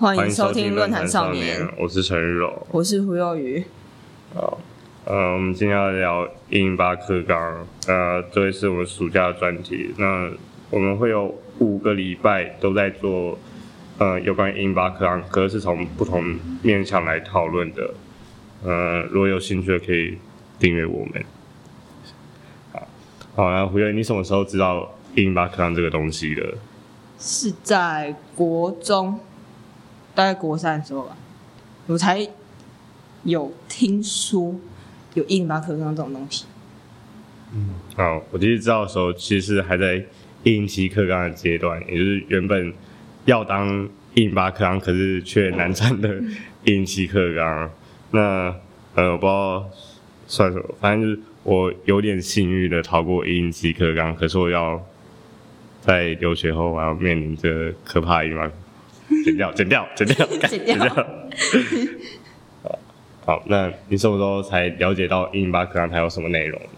欢迎收收听论坛坛少年，，我是陈玉柔。我是胡幼瑜。好，呃，我们今天要聊一零八课纲，呃，这会是我们暑假的专题。那我们会有五个礼拜都在做，呃，有关于一零八课纲，可是是从不同面向来讨论的。呃，如果有兴趣的可以订阅我们。好，好，那胡友，你什么时候知道一零八课纲这个东西的？是在国中，大概国三的时候吧，我才有听说有印巴课纲这种东西。嗯好，我其实知道的时候，其实还在一零七课纲的阶段，也就是原本要当一零八课纲，可是却难产的一零七课纲。那呃，我不知道算什么，反正就是我有点幸运的逃过一零七课纲，可是我要在留学后，我要面临着可怕的一零八，剪掉，剪掉，剪掉，剪掉。好，好，那你什么时候才了解到一零八课纲它有什么内容呢？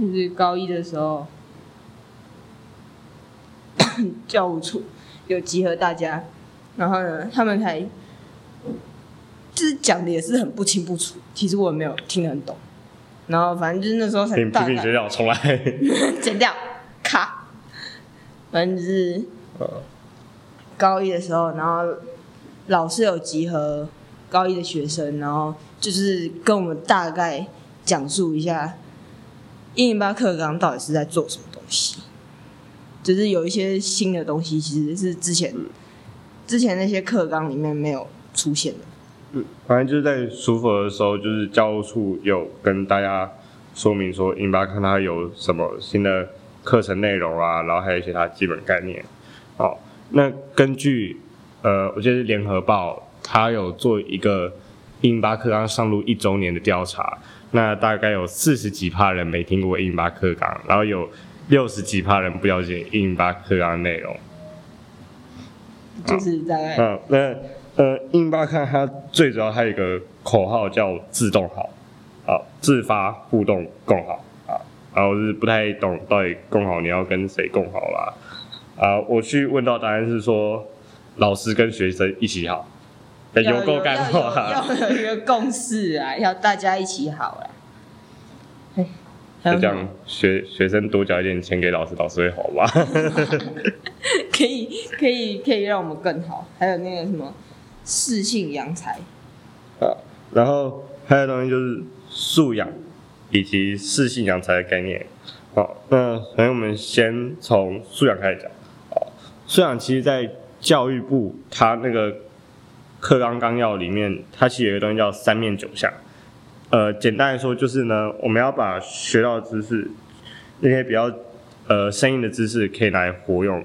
就是高一的时候，教务处有集合大家，然后呢，他们才就是讲的也是很不清不楚，其实我也没有听得很懂。然后反正就是那时候才批大学校重来。剪掉，卡。反正就是高一的时候，然后老师有集合高一的学生，然后就是跟我们大概讲述一下一零八课纲到底是在做什么东西。就是有一些新的东西，其实是之前之前那些课纲里面没有出现的。嗯反正就是在暑辅的时候，就是教务处有跟大家说明说，英巴看它有什么新的课程内容啊，然后还有一些它基本概念。好，那根据呃，我记得是联合报，它有做一个印巴克刚上路一周年的调查，那大概有四十几趴人没听过印巴克刚，然后有六十几趴人不了解印巴克刚的内容。就是大概嗯，那呃，印巴看它最主要还有一个口号叫自动好，啊自发互动共好啊，然后是不太懂到底共好你要跟谁共好啦，啊，我去问到答案是说老师跟学生一起好，哎有够干要话，有要有一个共识啊，要大家一起好啊。就这样学学生多交一点钱给老师，老师会好吧？可以可以可以让我们更好。还有那个什么适性扬才，啊，然后还有东西就是素养以及适性扬才的概念。好，那首先我们先从素养开始讲。虽然其实在教育部它那个课纲纲要里面，它其实有一个东西叫三面九项。呃，简单来说就是呢，我们要把学到的知识，那些比较呃生硬的知识，可以来活用。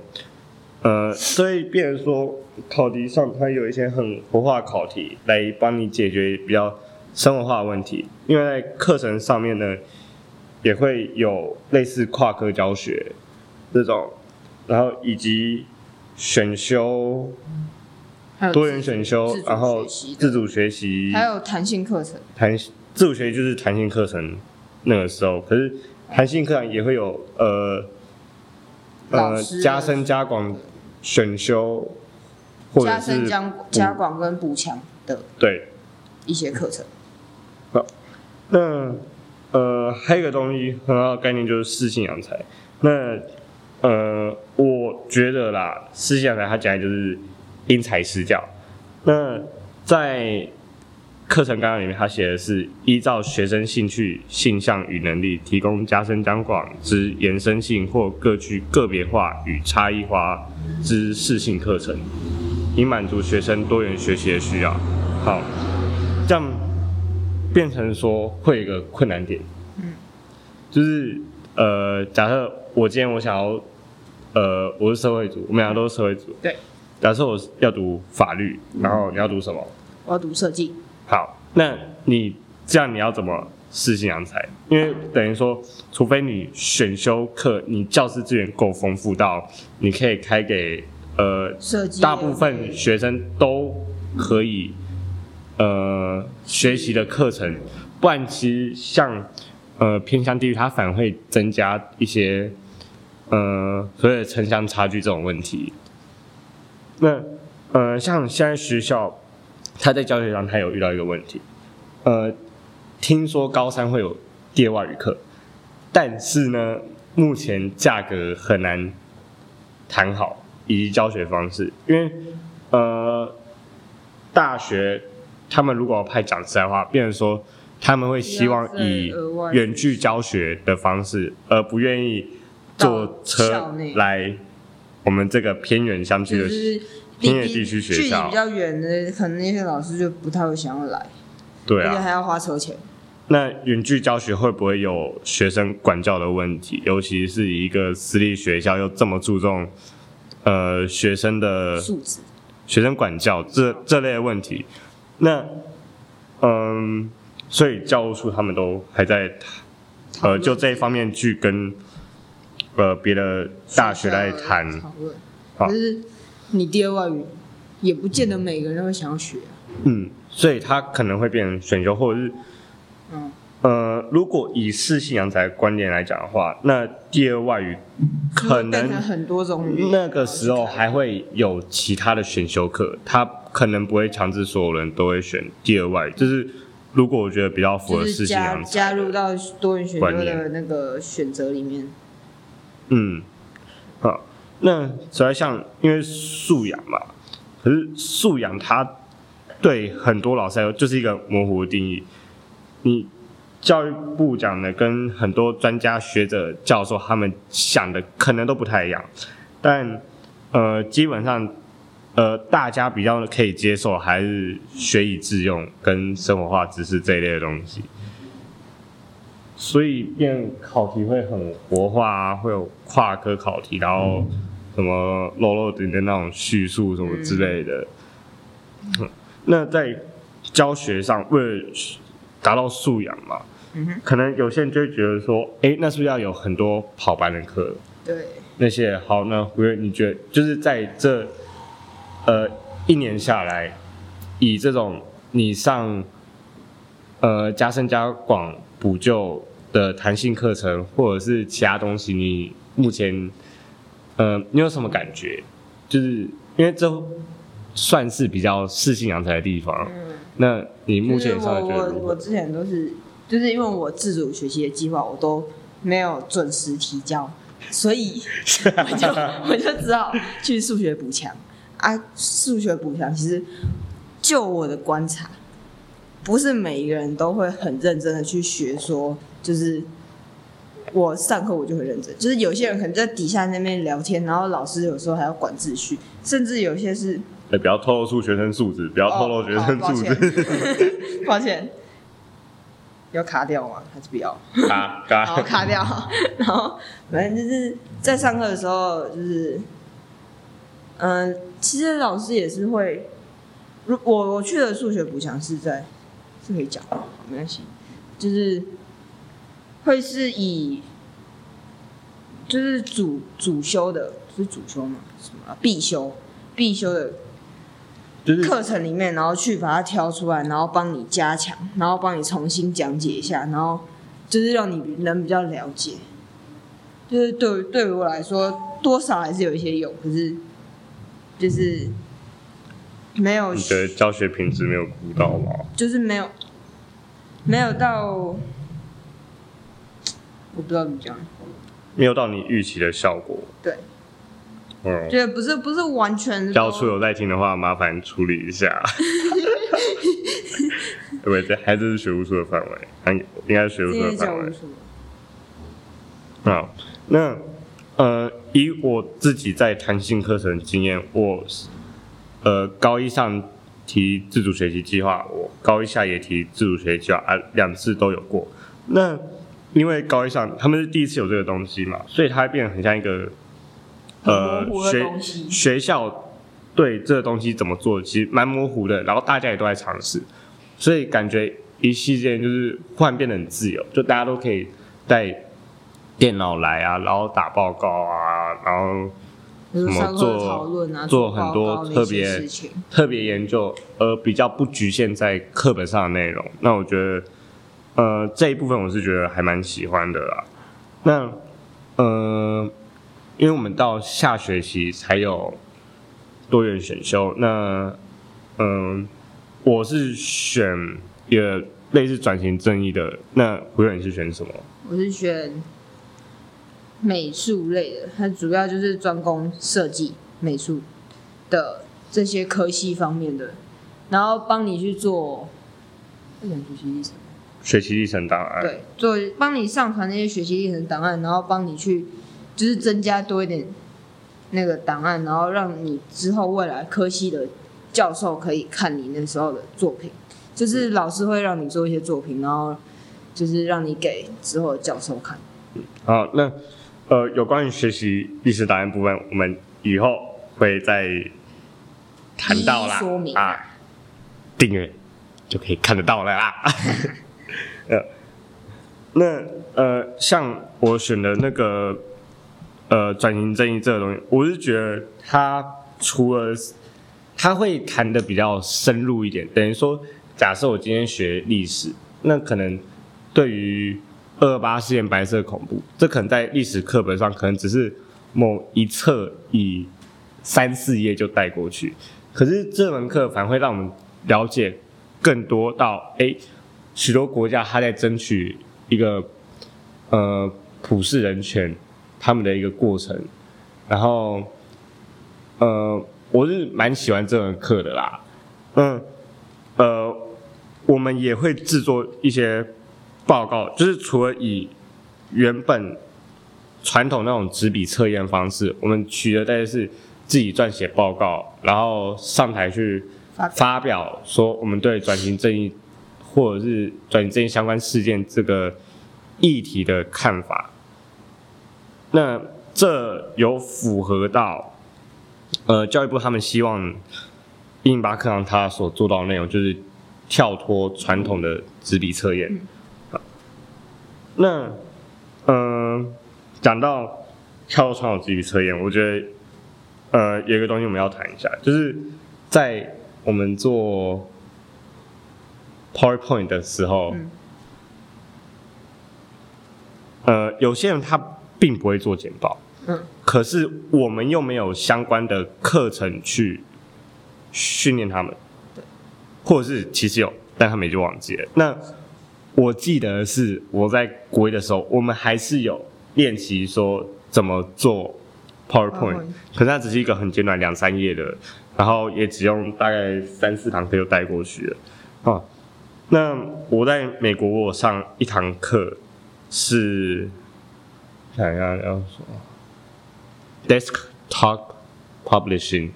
呃，所以变成说考题上它有一些很活化考题来帮你解决比较生活化的问题，因为在课程上面呢，也会有类似跨科教学这种，然后以及选修还有多元选修自，主然后自主学习，还有弹性课程，弹自主学习就是弹性课程那个时候，可是弹性课程也会有呃呃师加深加广选修，或者加深是加加广跟补强的对。一些课程。那呃还有一个东西很好的概念就是适性扬才。那呃我觉得啦，适性扬才它讲的就是因材施教。那在课程纲要里面，他写的是依照学生兴趣、性向与能力，提供加深加广之延伸性或各具个别化与差异化之适性课程，以满足学生多元学习的需要。好，这样变成说会有一个困难点，嗯，就是呃，假设我今天我想要，呃，我是社会组，我们两个都是社会组，对，假设我要读法律，然后你要读什么？我要读设计，好，那你这样你要怎么适性扬才？因为等于说，除非你选修课，你教师资源够丰富到你可以开给呃设计大部分学生都可以呃学习的课程，不然其实像呃偏向地域，它反而会增加一些呃所以城乡差距这种问题。那呃，像现在学校，他在教学上他有遇到一个问题，呃，听说高三会有第二外语课，但是呢，目前价格很难谈好，以及教学方式，因为呃，大学他们如果要派讲师的话，变成说他们会希望以远距教学的方式，而不愿意坐车来我们这个偏远乡区的就是偏远地区学校。距离比较远的，可能那些老师就不太会想要来，对啊，而且还要花车钱。那远距教学会不会有学生管教的问题？尤其是一个私立学校又这么注重呃学生的素质，学生管教这这类的问题，那嗯，所以教务处他们都还在呃就这一方面去跟呃别的大学来谈，讨论。好可是你第二外语也不见得每个人都会想要学啊、嗯，所以他可能会变成选修，或者是嗯，呃，如果以四性扬才观点来讲的话，那第二外语可能很多种语言。那个时候还会有其他的选修课，他可能不会强制所有人都会选第二外语，就是如果我觉得比较符合事情加入到多元选修的那个选择里面。嗯，好，那主要像因为素养嘛，可是素养它对很多老师来说就是一个模糊的定义。你教育部讲的跟很多专家学者教授他们想的可能都不太一样，但呃，基本上呃，大家比较可以接受还是学以致用跟生活化知识这一类的东西。所以变考题会很活化啊，会有跨科考题，然后什么漏漏点点那种叙述什么之类的。嗯那在教学上，为了达到素养嘛，嗯，可能有些人就会觉得说，诶，那是不是要有很多跑班的课？对，那些好，那胡月，你觉得就是在这呃一年下来，以这种你上呃加深加广补救的弹性课程，或者是其他东西，你目前呃你有什么感觉？就是因为这算是比较适性扬才的地方，嗯，那你目前上？我我之前都是，就是因为我自主学习的计划我都没有准时提交，所以 我就我就只好去数学补强啊。数学补强其实就我的观察，不是每一个人都会很认真的去学，说就是。我上课我就会认真，就是有些人可能在底下那边聊天，然后老师有时候还要管秩序，甚至有些是哎不要透露出学生素质，不要透露学生哦素质。歉 抱歉，要卡掉吗？还是不要？嘎嘎好，卡掉。然后反正就是在上课的时候，就是，嗯、其实老师也是会，如我我去的数学补强是在是可以讲的，没关系，就是会是以就是主主修的，是主修嘛？什么啊必修必修的课程里面，然后去把它挑出来，然后帮你加强，然后帮你重新讲解一下，然后就是让你能比较了解。就是对对于我来说，多少还是有一些用，可是就是没有你，觉得教学品质没有顾到吗？就是没有没有到，我不知道怎么讲，没有到你预期的效果。对，嗯，觉得不是不是完全都教处有在听的话，麻烦处理一下。对？这还是学务处的范围，应应该是学务今处的范围。好，那呃，以我自己在弹性课程经验，我呃高一上提自主学习计划，我高一下也提自主学习计划啊，两次都有过。那因为高一上他们是第一次有这个东西嘛，所以它变得很像一个呃学学校对这个东西怎么做，其实蛮模糊的，然后大家也都在尝试，所以感觉一期间就是忽然变得很自由，就大家都可以带电脑来啊，然后打报告啊，然后就是什么做做很多特别。特别研究，而比较不局限在课本上的内容。那我觉得，呃，这一部分我是觉得还蛮喜欢的啦。那，呃，因为我们到下学期才有，多元选修。那嗯，我是选一个类似转型正义的。那胡远是选什么？我是选美术类的，它主要就是专攻设计、美术的这些科系方面的，然后帮你去做。学习历程。学习历程档案。对，做帮你上传那些学习历程档案，然后帮你去就是增加多一点那个档案，然后让你之后未来科系的教授可以看你那时候的作品，就是老师会让你做一些作品，然后就是让你给之后的教授看。好，那呃，有关于学习历史档案部分，我们以后会再谈到啦。说明啊，订阅就可以看得到了啦。呃，那呃，像我选的那个呃转型正义这个东西，我是觉得它除了它会谈的比较深入一点，等于说，假设我今天学历史，那可能对于二八事件白色恐怖，这可能在历史课本上可能只是某一册以三四页就带过去，可是这门课反而会让我们了解更多到哎。许多国家他在争取一个呃普世人权，他们的一个过程，然后呃我是蛮喜欢这门课的啦，嗯呃我们也会制作一些报告，就是除了以原本传统那种纸笔测验方式，我们取的代是自己撰写报告，然后上台去发表说我们对转型正义。或者是转型正义相关事件这个议题的看法，那这有符合到呃教育部他们希望一零八课堂他所做到的内容，就是跳脱传统的纸笔测验。那嗯，讲到跳脱传统纸笔测验，我觉得呃有一个东西我们要谈一下，就是在我们做。PowerPoint 的时候，呃，有些人他并不会做简报，嗯，可是我们又没有相关的课程去训练他们，对，或者是其实有，但他们就忘记了。那我记得是我在国一的时候，我们还是有练习说怎么做 PowerPoint，可是它只是一个很简短两三页的，然后也只用大概三四堂课就带过去了，啊。那我在美国，我上一堂课是想要要说 desktop publishing，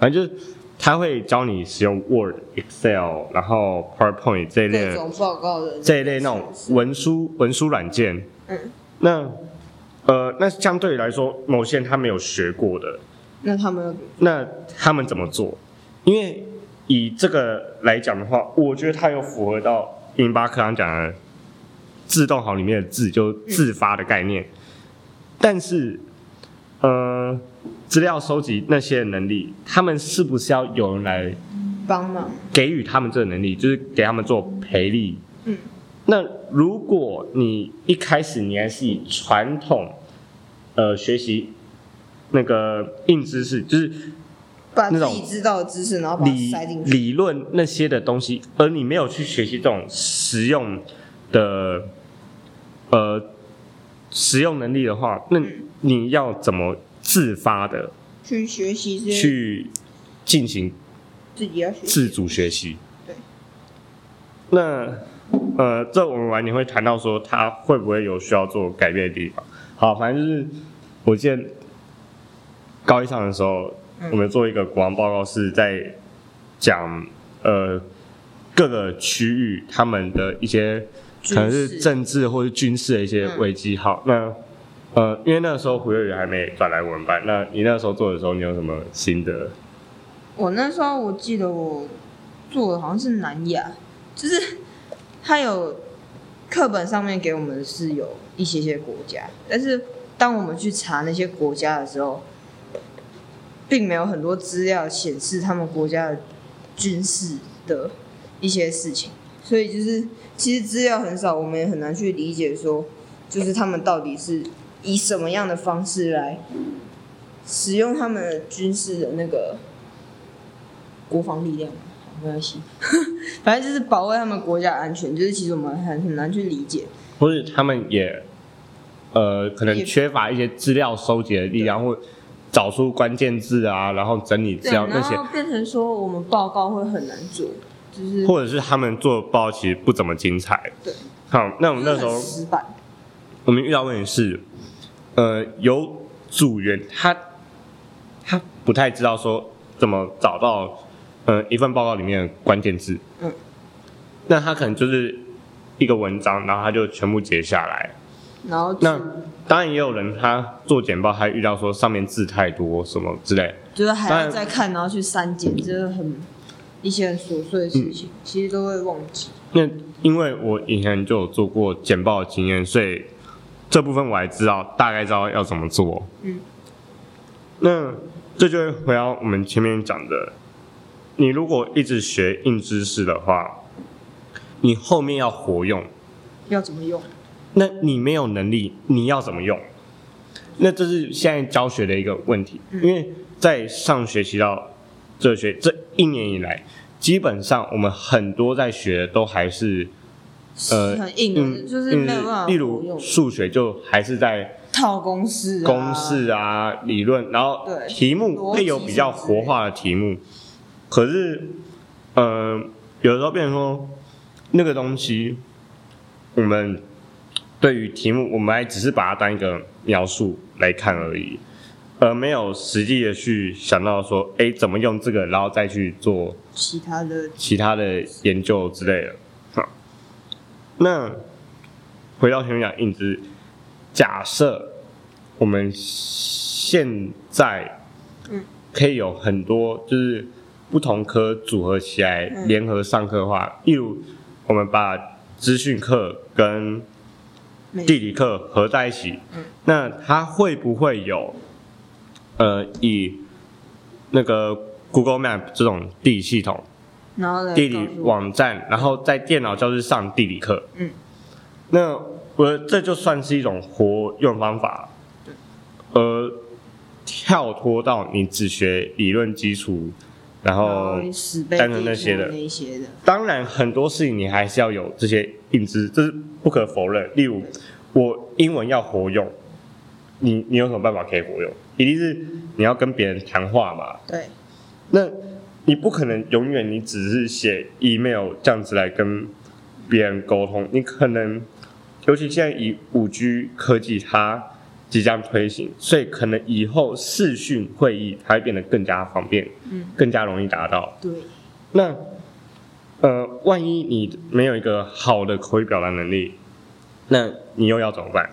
反正就是他会教你使用 Word、Excel，然后 PowerPoint 这一类报告的这一类那种文书文书软件。嗯。那呃，那相对来说，某些人他没有学过的，那他们那他们怎么做？因为以这个来讲的话，我觉得它有符合到英巴课堂讲的自动好里面的字就自发的概念，但是，呃，资料收集那些能力，他们是不是要有人来帮忙给予他们这个能力，就是给他们做培力？嗯，那如果你一开始你还是以传统呃学习那个硬知识，就是。把自己知道的知识，然后把它塞进去。理论那些的东西，而你没有去学习这种实用的呃实用能力的话，那你要怎么自发的去学习？去进行自己要自主学习。对。那呃，这我们晚点会谈到说，他会不会有需要做改变的地方？好，反正就是我记得高一上的时候。我们做一个国防报告，是在讲呃各个区域他们的一些可能是政治或是军事的一些危机。好，那呃因为那时候胡月宇还没转来我们班，那你那时候做的时候，你有什么心得？我那时候我记得我做的好像是南亚，就是他有课本上面给我们是有一些些国家，但是当我们去查那些国家的时候。并没有很多资料显示他们国家的军事的一些事情，所以就是其实资料很少，我们也很难去理解说，就是他们到底是以什么样的方式来使用他们军事的那个国防力量，没关系，反正就是保卫他们国家安全，就是其实我们很很难去理解。或是他们也呃可能缺乏一些资料收集的力量，或找出关键字啊，然后整理资，料那些，然后变成说我们报告会很难做，就是或者是他们做的报告其实不怎么精彩。对，好，那我们那时候失败。我们遇到问题是，呃，有组员他他不太知道说怎么找到呃一份报告里面的关键字，嗯，那他可能就是一个文章，然后他就全部截下来。然后那当然也有人他做简报，他遇到说上面字太多什么之类，就是还要再看，然后去删减，这是很一些很琐碎的事嗯情，其实都会忘记。那因为我以前就有做过简报的经验，所以这部分我还知道大概知道要怎么做。嗯，那这就回到我们前面讲的，你如果一直学硬知识的话，你后面要活用，要怎么用？那你没有能力，你要怎么用？那这是现在教学的一个问题，嗯因为在上学期到这学这一年以来，基本上我们很多在学的都还是呃很硬的，嗯就是没有办法例如数学就还是在套公式、啊、公式啊、理论，然后对题目会有比较活化的题目，可是呃有的时候变成说那个东西，我们对于题目，我们还只是把它当一个描述来看而已，而没有实际的去想到说，哎，怎么用这个，然后再去做其他的其他的研究之类的。好，那回到前面讲硬知，假设我们现在嗯可以有很多就是不同科组合起来嗯联合上课的话，例如我们把资讯课跟地理课合在一起，嗯那它会不会有呃以那个 Google Map 这种地理系统？然后地理网站，然后在电脑教室上地理课。嗯，那我这就算是一种活用方法，而跳脱到你只学理论基础，然然后单纯那些的。那些的，当然很多事情你还是要有这些硬知，这是不可否认。例如，我英文要活用，你你有什么办法可以活用？一定是你要跟别人谈话嘛，对，那你不可能永远你只是写 email 这样子来跟别人沟通，你可能，尤其现在以五 G 科技它即将推行，所以可能以后视讯会议它会变得更加方便，嗯，更加容易达到。对，那呃，万一你没有一个好的口语表达能力，那你又要怎么办？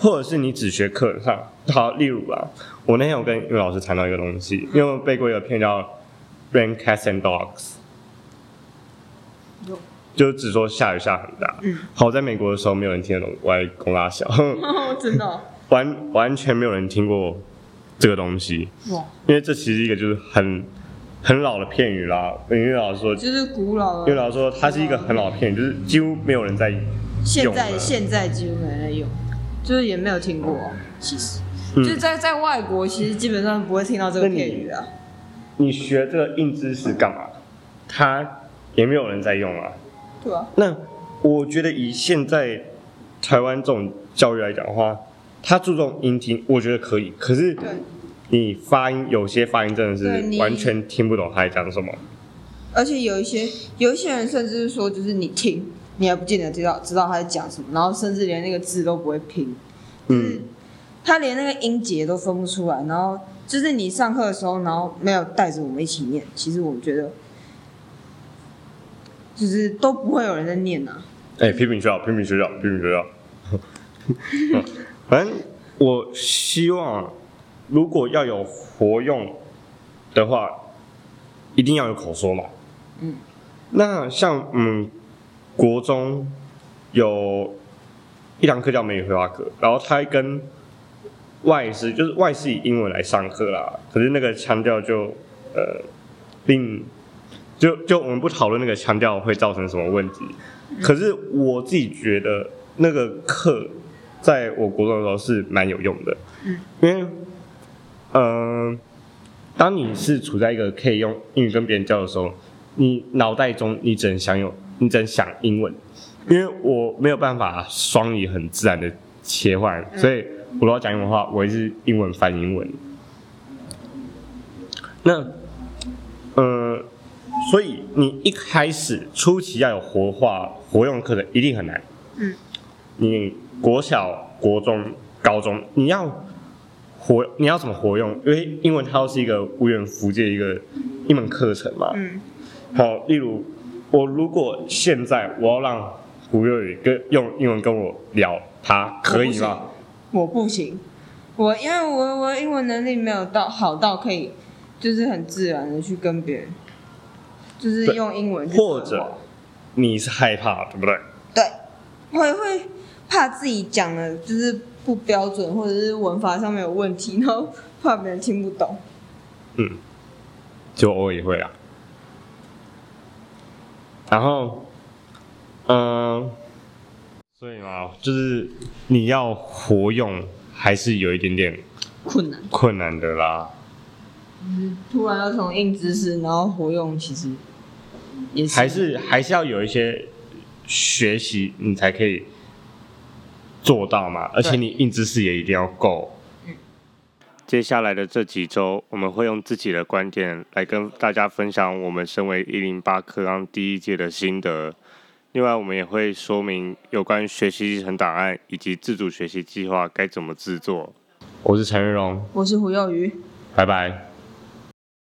或者是你只学课上，好，例如啊，我那天有跟英语老师谈到一个东西，因为我背过一个片叫《Rain Cats and Dogs》，有。就是只说下雨下很大。嗯，好，在美国的时候没有人听得懂，我在公拉小，真的哦。完完全没有人听过这个东西，哇，因为这其实一个就是很很老的片语啦。因为老师说，就是古老的，因为老师说它是一个很老的片语，就是几乎没有人在现用现在现在几乎没人在用，就是也没有听过哦，其实。嗯就是在在外国，其实基本上不会听到这个片语啊。你学这个硬知识干嘛？它也没有人在用啊。对啊，那我觉得以现在台湾这种教育来讲的话，他注重音听，我觉得可以。可是对，你发音有些发音真的是完全听不懂他在讲什么。而且有一些有一些人甚至是说，就是你听，你还不见得知道知道他在讲什么，然后甚至连那个字都不会拼，嗯，他连那个音节都分不出来。然后就是你上课的时候，然后没有带着我们一起念，其实我觉得就是都不会有人在念啊。哎、批评学校，批评学校，批评学校。嗯反正我希望，如果要有活用的话，一定要有口说嘛。嗯。那像嗯，国中有一堂课叫美语绘画课，然后他跟外师就是外师以英文来上课啦，可是那个腔调就呃，并就就我们不讨论那个腔调会造成什么问题，可是我自己觉得那个课在我国中的时候是蛮有用的，嗯，因为嗯、呃当你是处在一个可以用英语跟别人交流的时候，你脑袋中你只能想有，你只能想英文，因为我没有办法双语很自然的切换，所以我如果要讲英文的话，我也是英文翻英文。那，呃，所以你一开始初期要有活化活用课程，一定很难。嗯，你国小、国中、高中，你要活，你要怎么活用？因为英文它都是一个无远弗届一个一门课程嘛。嗯，好，例如我如果现在我要让胡月宇跟用英文跟我聊，他可以吗？我不行，我因为我我英文能力没有到好到可以，就是很自然的去跟别人，就是用英文去或者你是害怕，对不对？对，会会怕自己讲的就是不标准，或者是文法上面有问题，然后怕别人听不懂。嗯，就偶尔也会啊。然后，嗯、所以嘛，就是你要活用，还是有一点点困难，困难的啦。突然要从硬知识，然后活用，其实也是还是还是要有一些学习，你才可以做到嘛。而且你硬知识也一定要够。接下来的这几周，我们会用自己的观点来跟大家分享我们身为一零八课纲第一届的心得。另外，我们也会说明有关学习历程档案以及自主学习计划该怎么制作。我是陈玉荣，我是胡幼瑜。拜拜。